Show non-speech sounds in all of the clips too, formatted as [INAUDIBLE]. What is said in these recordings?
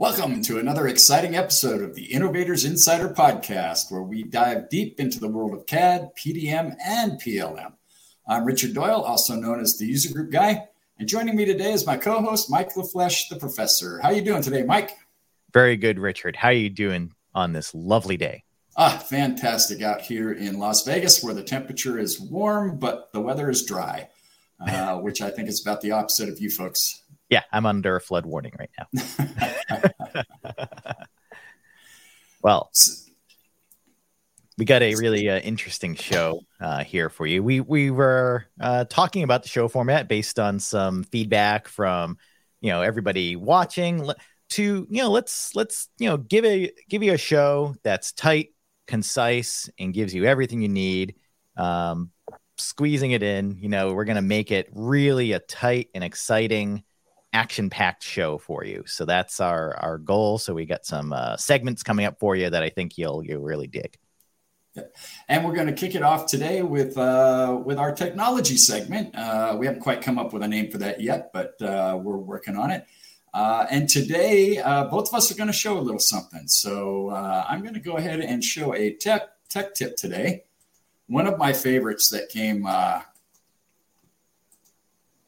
Welcome to another exciting episode of the Innovators Insider Podcast, where we dive deep into the world of CAD, PDM, and PLM. I'm Richard Doyle, also known as the User Group Guy, and joining me today is my co-host Mike LaFleche, the Professor. How you doing today, Mike? Very good, Richard. How are you doing on this lovely day? Ah, fantastic out here in Las Vegas, where the temperature is warm but the weather is dry, uh, [LAUGHS] which I think is about the opposite of you folks. Yeah, I'm under a flood warning right now. [LAUGHS] well, we got a really uh, interesting show uh, here for you. We we were uh, talking about the show format based on some feedback from you know everybody watching. To you know, let's let's you know give a give you a show that's tight, concise and gives you everything you need. Um, squeezing it in, you know, we're going to make it really a tight and exciting action packed show for you. So that's our our goal. So we got some uh, segments coming up for you that I think you'll you'll really dig. And we're going to kick it off today with uh, with our technology segment. Uh, we haven't quite come up with a name for that yet, but uh, we're working on it. Uh, and today, uh, both of us are going to show a little something. So uh, I'm going to go ahead and show a tech tech tip today. One of my favorites that came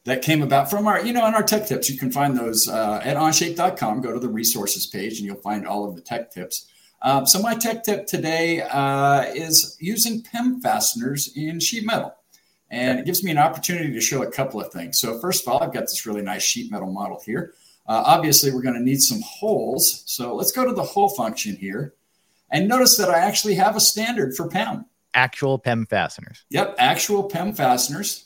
that came about from our, you know, on our tech tips. You can find those uh, at onshape.com. Go to the resources page, and you'll find all of the tech tips. Um, so my tech tip today uh, is using PEM fasteners in sheet metal. And it gives me an opportunity to show a couple of things. So first of all, I've got this really nice sheet metal model here. Uh, obviously, we're going to need some holes. So let's go to the hole function here. And notice that I actually have a standard for PEM. Actual PEM fasteners. Yep, actual PEM fasteners.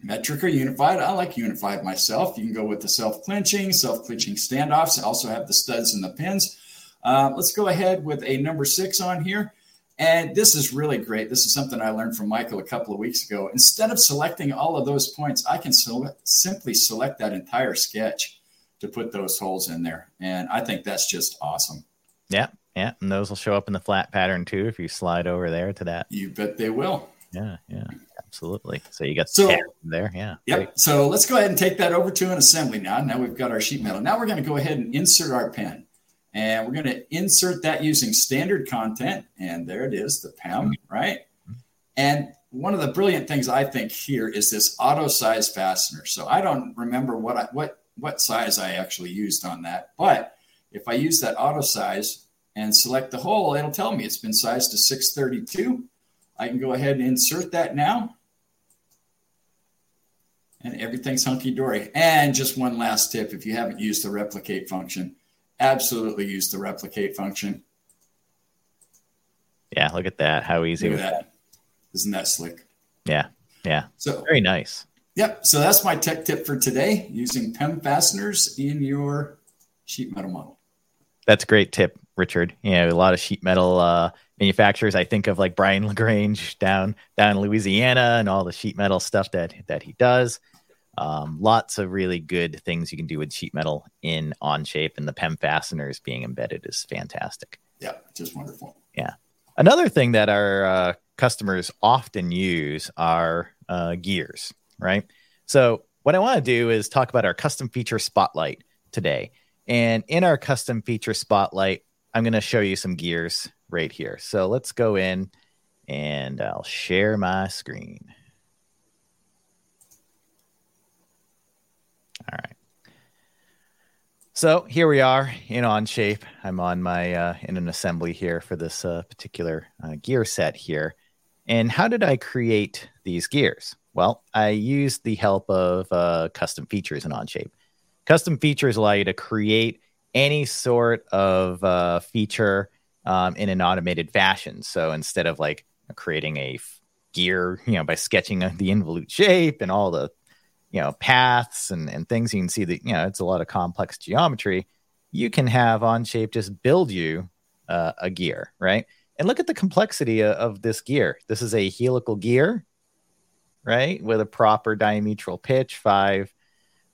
Metric or unified. I like unified myself. You can go with the self clinching, self clinching standoffs. I also have the studs and the pins. Uh, let's go ahead with a number six on here. And this is really great. This is something I learned from Michael a couple of weeks ago. Instead of selecting all of those points, I can simply select that entire sketch to put those holes in there. And I think that's just awesome. Yeah. Yeah. And those will show up in the flat pattern too if you slide over there to that. You bet they will. Yeah. Yeah. Absolutely. So you got so there. Yeah. Yep. Great. So let's go ahead and take that over to an assembly now. Now we've got our sheet metal. Now we're going to go ahead and insert our PEM. And we're going to insert that using standard content. And there it is, the PEM, mm-hmm. right? And one of the brilliant things I think here is this auto size fastener. So I don't remember what I what what size I actually used on that. But if I use that auto size and select the hole, it'll tell me it's been sized to 632. I can go ahead and insert that now. And everything's hunky dory. And just one last tip if you haven't used the replicate function, absolutely use the replicate function. Yeah, look at that. How easy look that. Isn't that slick? Yeah. Yeah. So very nice. Yep. So that's my tech tip for today using PEM fasteners in your sheet metal model. That's a great tip, Richard. You know, a lot of sheet metal uh, manufacturers. I think of like Brian Lagrange down down in Louisiana and all the sheet metal stuff that that he does. Um, lots of really good things you can do with sheet metal in Onshape, and the PEM fasteners being embedded is fantastic. Yeah, just wonderful. Yeah. Another thing that our uh, customers often use are uh, gears right? So, what I want to do is talk about our custom feature spotlight today. And in our custom feature spotlight, I'm going to show you some gears right here. So, let's go in and I'll share my screen. All right. So here we are in Onshape. I'm on my uh, in an assembly here for this uh, particular uh, gear set here. And how did I create these gears? Well, I used the help of uh, custom features in Onshape. Custom features allow you to create any sort of uh, feature um, in an automated fashion. So instead of like creating a f- gear, you know, by sketching the involute shape and all the, you know, paths and, and things, you can see that, you know, it's a lot of complex geometry. You can have Onshape just build you uh, a gear, right? And look at the complexity of, of this gear. This is a helical gear right? With a proper diametral pitch, five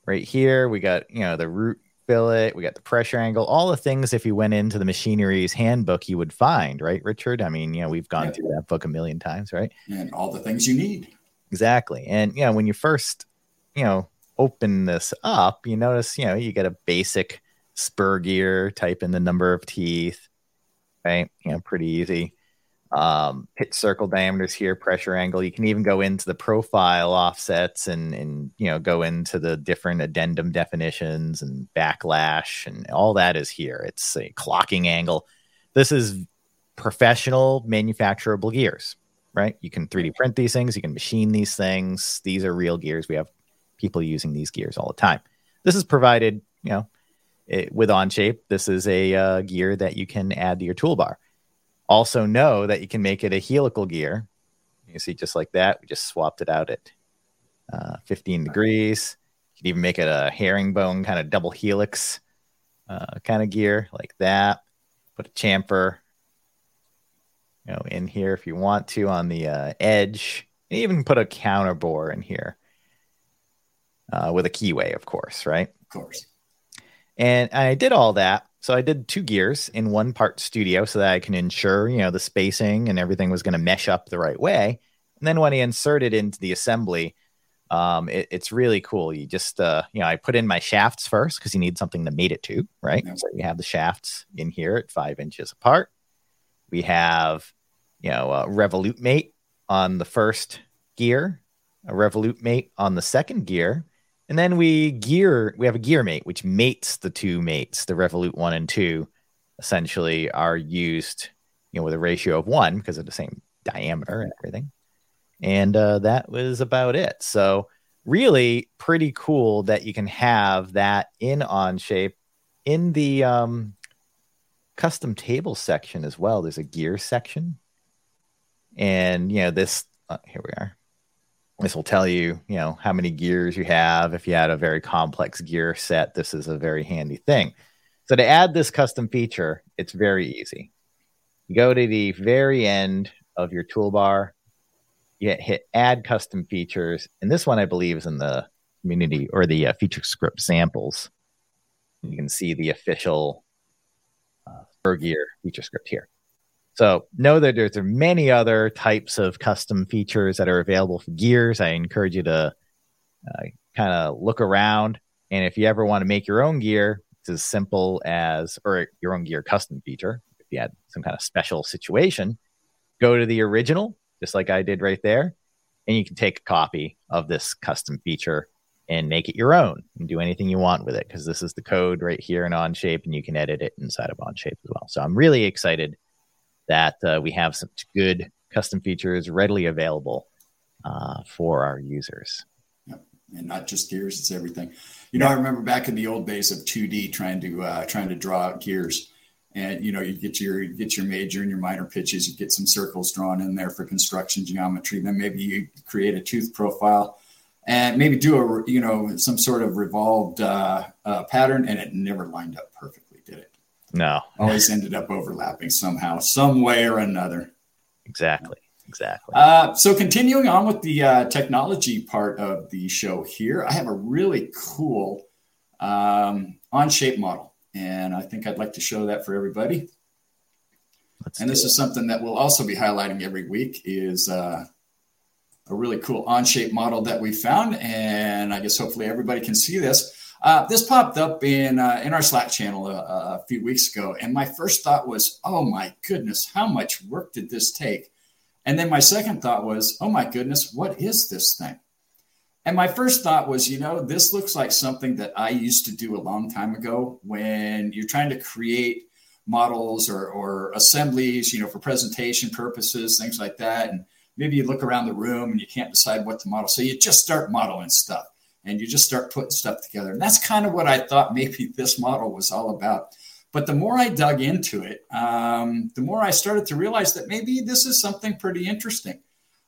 right here. We got, you know, the root fillet, we got the pressure angle, all the things if you went into the machinery's handbook you would find, right, Richard? I mean, you know, we've gone yeah. through that book a million times, right? And all the things you need. Exactly. And, you know, when you first, you know, open this up, you notice, you know, you get a basic spur gear, type in the number of teeth, right? You know, pretty easy. Um, pitch circle diameters here, pressure angle. You can even go into the profile offsets and and you know go into the different addendum definitions and backlash and all that is here. It's a clocking angle. This is professional manufacturable gears, right? You can 3D print these things, you can machine these things. These are real gears. We have people using these gears all the time. This is provided, you know, it, with Onshape. This is a uh, gear that you can add to your toolbar. Also, know that you can make it a helical gear. You see, just like that, we just swapped it out at uh, 15 degrees. You can even make it a herringbone kind of double helix uh, kind of gear like that. Put a chamfer, you know, in here if you want to on the uh, edge. And even put a counter bore in here uh, with a keyway, of course, right? Of course. And I did all that. So I did two gears in one part studio so that I can ensure, you know, the spacing and everything was going to mesh up the right way. And then when I insert it into the assembly, um, it, it's really cool. You just, uh, you know, I put in my shafts first because you need something to mate it to, right? So you have the shafts in here at five inches apart. We have, you know, a revolute mate on the first gear, a revolute mate on the second gear, and then we gear, we have a gear mate, which mates the two mates, the Revolute one and two, essentially are used, you know, with a ratio of one because of the same diameter and everything. And uh, that was about it. So, really pretty cool that you can have that in Onshape in the um, custom table section as well. There's a gear section. And, you know, this, uh, here we are. This will tell you, you know, how many gears you have. If you had a very complex gear set, this is a very handy thing. So to add this custom feature, it's very easy. You go to the very end of your toolbar, you hit add custom features. And this one, I believe, is in the community or the uh, feature script samples. You can see the official uh, gear feature script here. So know that there's many other types of custom features that are available for gears. I encourage you to uh, kind of look around. And if you ever want to make your own gear, it's as simple as, or your own gear custom feature. If you had some kind of special situation, go to the original, just like I did right there, and you can take a copy of this custom feature and make it your own and do anything you want with it because this is the code right here in Onshape and you can edit it inside of Onshape as well. So I'm really excited that uh, we have some good custom features readily available uh, for our users. Yep. And not just gears, it's everything. You know, I remember back in the old days of 2D trying to uh, trying to draw gears. And you know, you get your you get your major and your minor pitches, you get some circles drawn in there for construction geometry. Then maybe you create a tooth profile and maybe do a you know some sort of revolved uh, uh, pattern, and it never lined up perfectly. No. Always ended up overlapping somehow, some way or another. Exactly. Exactly. Uh, so, continuing on with the uh, technology part of the show here, I have a really cool um, Onshape model, and I think I'd like to show that for everybody. Let's and this it. is something that we'll also be highlighting every week is uh, a really cool Onshape model that we found, and I guess hopefully everybody can see this. Uh, this popped up in uh, in our Slack channel a, a, few weeks ago, and my first thought was, "Oh my goodness, how much work did this take?" And then my second thought was, "Oh my goodness, what is this thing?" And my first thought was, you know, this looks like something that I used to do a long time ago when you're trying to create models or, or assemblies, you know, for presentation purposes, things like that. And maybe you look around the room and you can't decide what to model. So you just start modeling stuff and you just start putting stuff together. And that's kind of what I thought maybe [LAUGHS] this model was all about. But the more I dug into it, um, the more I started to realize that maybe this is something pretty interesting.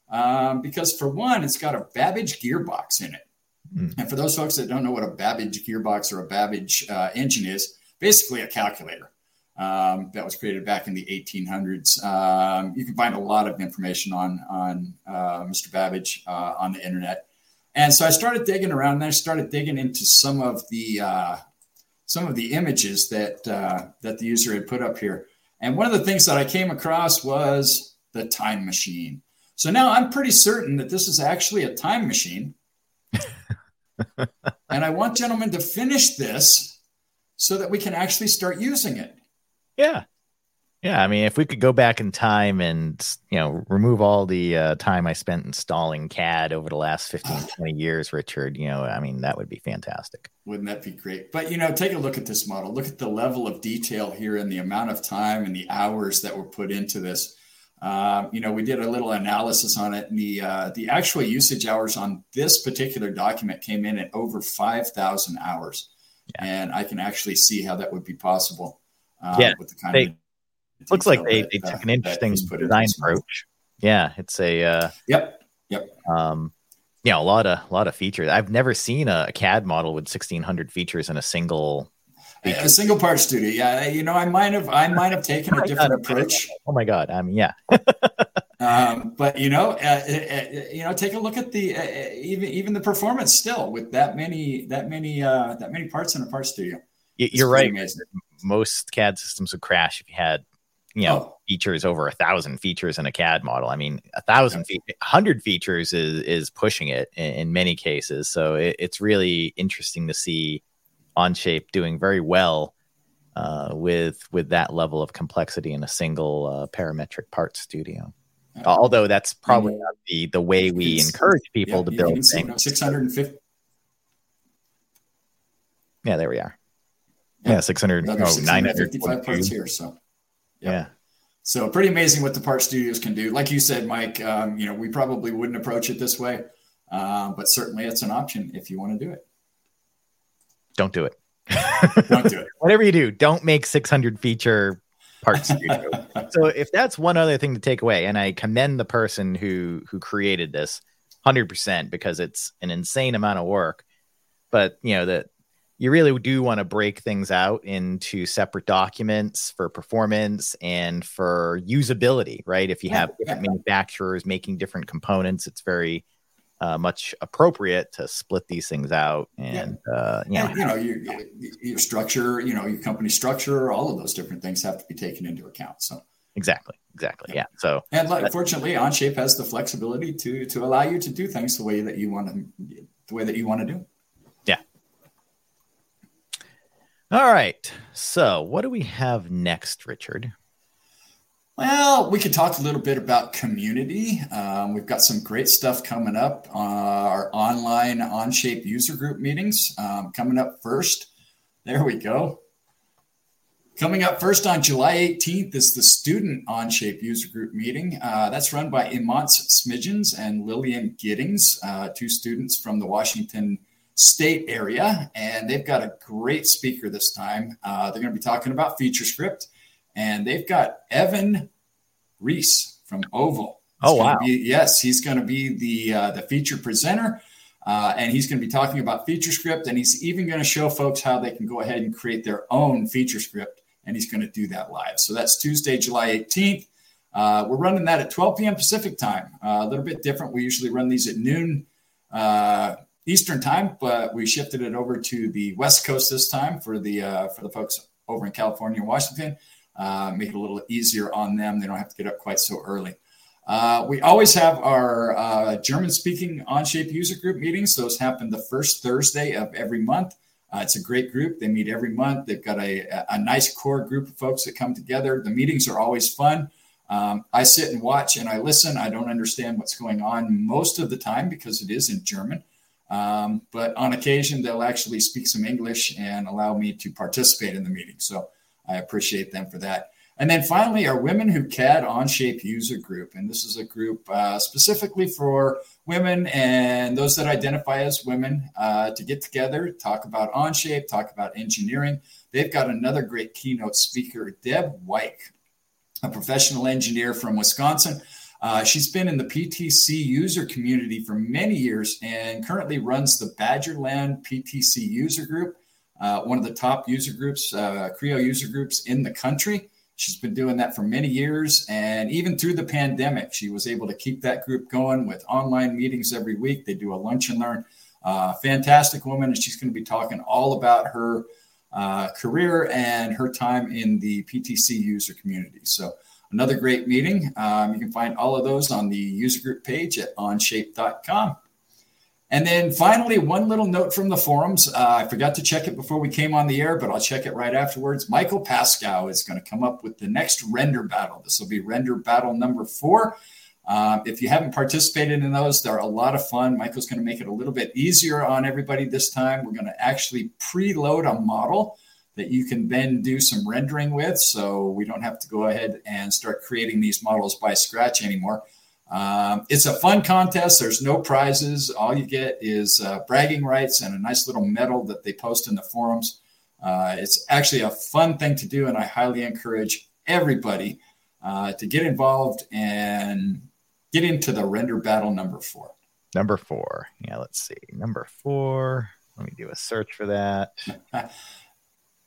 Um, because for one, it's got a Babbage gearbox in it. Mm. And for those folks that don't know what a Babbage gearbox or a Babbage uh, engine is, basically a calculator um, that was created back in the 1800s. Um, you can find a lot of information on on uh, Mr. Babbage uh, on the internet. And so I started digging around and I started digging into some of the uh, some of the images that uh, that the user had put up here. And one of the things that I came across was the time machine. So now I'm pretty certain that this is actually a time machine. [LAUGHS] and I want gentlemen to finish this so that we can actually start using it. Yeah. Yeah, I mean, if we could go back in time and you know remove all the uh, time I spent installing CAD over the last 15, [SIGHS] 20 years, Richard, you know, I mean, that would be fantastic. Wouldn't that be great? But you know, take a look at this model. Look at the level of detail here and the amount of time and the hours that were put into this. Um, you know, we did a little analysis on it, and the uh, the actual usage hours on this particular document came in at over five thousand hours, yeah. and I can actually see how that would be possible. Uh, yeah, with the kind they, of looks like they, they took an interesting design approach. Yeah, it's a uh, yep, yep. Um, yeah, a lot of a lot of features. I've never seen a, a CAD model with sixteen hundred features in a single a single part studio. Yeah, you know, I might have I might have taken oh a [LAUGHS] different God, approach. Oh my God! I mean, yeah. [LAUGHS] um, but you know, uh, uh, uh, you know, take a look at the uh, uh, even even the performance still with that many that many uh, that many parts in a part studio. You're right. Amazing. Most CAD systems would crash if you had you know oh. features over a thousand features in a CAD model. I mean, a thousand feet, hundred features is is pushing it in, in many cases. So it, it's really interesting to see Onshape doing very well uh, with with that level of complexity in a single uh, parametric part studio. Although that's probably mm-hmm. not the the way we encourage people yeah, to build things. Six hundred and fifty. Yeah, there we are. Yeah, yeah 600, oh, 955 parts here. So, yep. yeah. So pretty amazing what the part studios can do. Like you said, Mike, um, you know, we probably wouldn't approach it this way, uh, but certainly it's an option if you want to do it don't do it. [LAUGHS] don't do it. Whatever you do, don't make 600 feature parts. [LAUGHS] so if that's one other thing to take away, and I commend the person who who created this 100% because it's an insane amount of work, but you know that you really do want to break things out into separate documents for performance and for usability, right? If you have different manufacturers making different components, it's very uh, much appropriate to split these things out and yeah. uh, you know, and, you know your, your structure you know your company structure all of those different things have to be taken into account so exactly exactly yeah, yeah. so and like, fortunately onshape has the flexibility to to allow you to do things the way that you want to the way that you want to do yeah all right so what do we have next richard well, we could talk a little bit about community. Um, we've got some great stuff coming up. Uh, our online Onshape user group meetings um, coming up first. There we go. Coming up first on July 18th is the student Onshape user group meeting. Uh, that's run by Imants Smidgens and Lillian Giddings, uh, two students from the Washington State area. And they've got a great speaker this time. Uh, they're going to be talking about feature script, and they've got Evan Reese from Oval. He's oh wow! Be, yes, he's going to be the uh, the feature presenter, uh, and he's going to be talking about feature script, and he's even going to show folks how they can go ahead and create their own feature script, and he's going to do that live. So that's Tuesday, July 18th. Uh, we're running that at 12 p.m. Pacific time. Uh, a little bit different. We usually run these at noon uh, Eastern time, but we shifted it over to the West Coast this time for the uh, for the folks over in California and Washington uh, make it a little easier on them. They don't have to get up quite so early. Uh, we always have our uh, German speaking Onshape user group meetings. Those happen the first Thursday of every month. Uh, it's a great group. They meet every month. They've got a, a nice core group of folks that come together. The meetings are always fun. Um, I sit and watch and I listen. I don't understand what's going on most of the time because it is in German. Um, but on occasion, they'll actually speak some English and allow me to participate in the meeting. So I appreciate them for that. And then finally, our Women Who CAD Onshape user group. And this is a group uh, specifically for women and those that identify as women uh, to get together, talk about Onshape, talk about engineering. They've got another great keynote speaker, Deb White, a professional engineer from Wisconsin. Uh, she's been in the PTC user community for many years and currently runs the Badgerland PTC user group uh, one of the top user groups, uh, Creo user groups in the country. She's been doing that for many years. And even through the pandemic, she was able to keep that group going with online meetings every week. They do a lunch and learn. Uh, fantastic woman. And she's going to be talking all about her uh, career and her time in the PTC user community. So, another great meeting. Um, you can find all of those on the user group page at onshape.com. And then finally, one little note from the forums. Uh, I forgot to check it before we came on the air, but I'll check it right afterwards. Michael Pascow is going to come up with the next render battle. This will be render battle number four. Um, if you haven't participated in those, they're a lot of fun. Michael's going to make it a little bit easier on everybody this time. We're going to actually preload a model that you can then do some rendering with. So we don't have to go ahead and start creating these models by scratch anymore. Um, it's a fun contest. There's no prizes. All you get is uh, bragging rights and a nice little medal that they post in the forums. Uh, it's actually a fun thing to do, and I highly encourage everybody uh, to get involved and get into the render battle number four. Number four. Yeah, let's see. Number four. Let me do a search for that. [LAUGHS]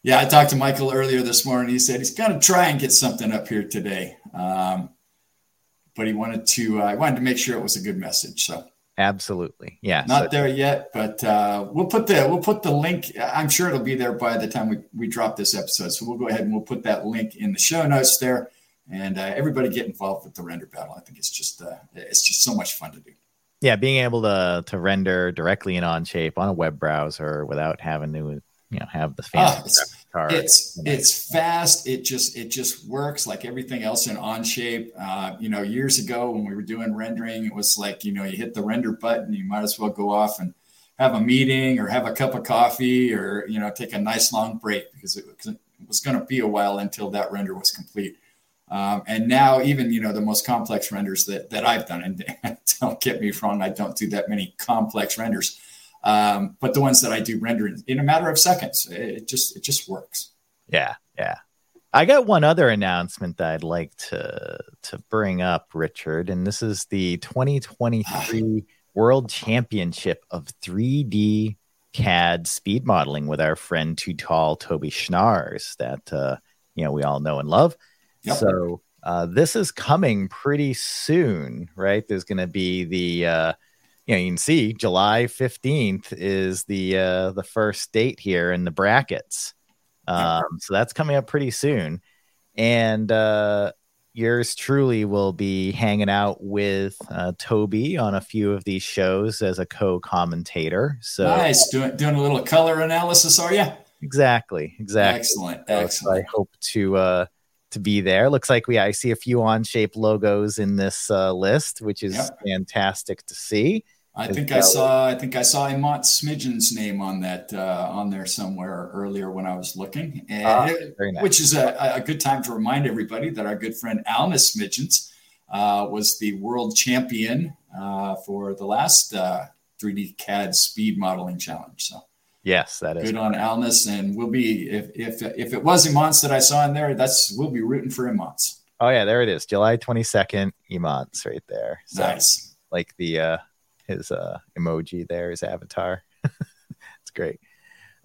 yeah, I talked to Michael earlier this morning. He said he's going to try and get something up here today. Um, but he wanted to uh, wanted to make sure it was a good message. So absolutely, yeah. Not so, there yet, but uh, we'll put the we'll put the link. I'm sure it'll be there by the time we we drop this episode. So we'll go ahead and we'll put that link in the show notes there, and uh, everybody get involved with the render battle. I think it's just uh, it's just so much fun to do. Yeah, being able to to render directly in Onshape on a web browser without having to you know have the fancy oh, card. It's it's fast. It just it just works like everything else in Onshape. Uh, you know, years ago when we were doing rendering, it was like you know you hit the render button, you might as well go off and have a meeting or have a cup of coffee or you know take a nice long break because it, it was going to be a while until that render was complete. Um, and now even you know the most complex renders that that I've done, and [LAUGHS] don't get me wrong, I don't do that many complex renders um, but the ones that I do render in, in a matter of seconds, it just it just works. Yeah, yeah. I got one other announcement that I'd like to to bring up, Richard, and this is the 2023 World Championship of 3D CAD speed modeling with our friend Too Tall Toby Schnaars that uh, you know we all know and love. Yep. So uh, this is coming pretty soon, right? There's going to be the uh, you know, you can see July 15th is the uh, the first date here in the brackets. Um, so that's coming up pretty soon. And uh, yours truly will be hanging out with uh, Toby on a few of these shows as a co-commentator. So nice, doing doing a little color analysis, are you? Exactly, exactly. Excellent, excellent. So I hope to uh, to be there. Looks like we I see a few Onshape logos in this uh, list, which is yep. fantastic to see. I think I saw. I think I saw Imant Smidgen's name on that uh, on there somewhere earlier when I was looking, and ah, nice. which is a, a, good time to remind everybody that our good friend Alnis Smidgens uh, was the world champion uh, for the last 3D uh, CAD speed modeling challenge. So yes, that is good on Alnis, and we'll be if if if it was Imant's that I saw in there, that's we'll be rooting for Imant's. Oh yeah, there it is, July twenty second, Imant's right there. So, nice, like the uh, his uh, emoji there, his avatar. [LAUGHS] it's great.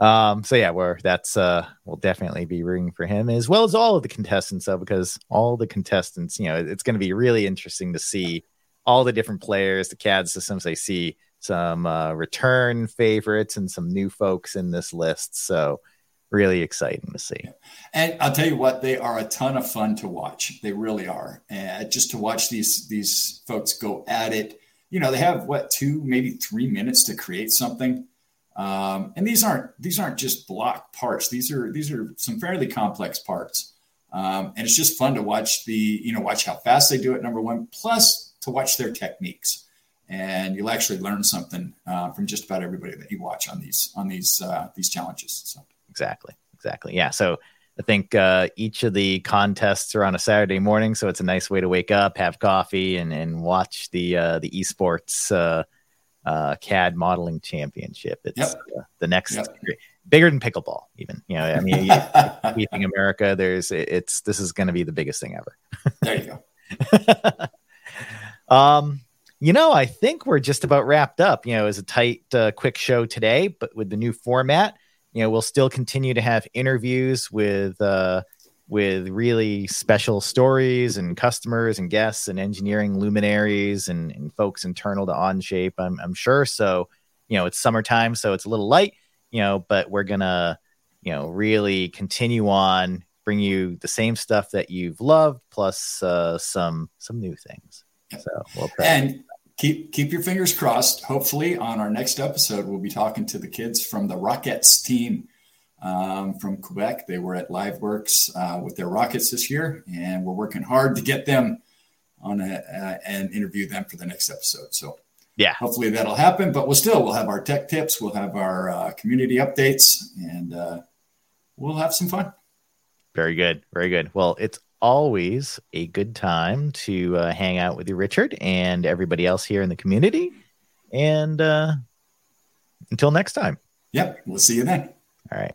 Um, so yeah, we're that's uh, we'll definitely be rooting for him as well as all of the contestants, though, because all the contestants, you know, it's going to be really interesting to see all the different players, the CAD systems. I see some uh, return favorites and some new folks in this list. So really exciting to see. And I'll tell you what, they are a ton of fun to watch. They really are. And just to watch these these folks go at it you know, they have what two, maybe three minutes to create something. Um, and these aren't these aren't just block parts. These are these are some fairly complex parts. Um, and it's just fun to watch the you know watch how fast they do it. Number one, plus to watch their techniques, and you'll actually learn something uh, from just about everybody that you watch on these on these uh, these challenges. So exactly, exactly, yeah. So I think uh, each of the contests are on a Saturday morning, so it's a nice way to wake up, have coffee, and and watch the uh, the esports uh, uh CAD modeling championship. It's yep. Uh, the next yep. bigger than pickleball, even. You know, I mean, keeping [LAUGHS] America. There's it's this is going to be the biggest thing ever. there you go. [LAUGHS] um, you know, I think we're just about wrapped up. You know, it was a tight, uh, quick show today, but with the new format you know, we'll still continue to have interviews with uh, with really special stories and customers and guests and engineering luminaries and, and folks internal to OnShape. I'm, I'm sure. So, you know, it's summertime, so it's a little light, you know, but we're gonna, you know, really continue on, bring you the same stuff that you've loved, plus uh, some some new things. So, we'll and keep keep your fingers crossed. Hopefully, on our next episode, we'll be talking to the kids from the Rockets team um, from Quebec. They were at LiveWorx uh, with their Rockets this year, and we're working hard to get them on a, uh, and interview them for the next episode. So, yeah, hopefully that'll happen. But we'll still we'll have our tech tips, we'll have our uh, community updates, and uh, we'll have some fun. Very good, very good. Well, it's always a good time to uh, hang out with you, Richard, and everybody else here in the community. And uh, until next time. Yep, we'll see you then. All right.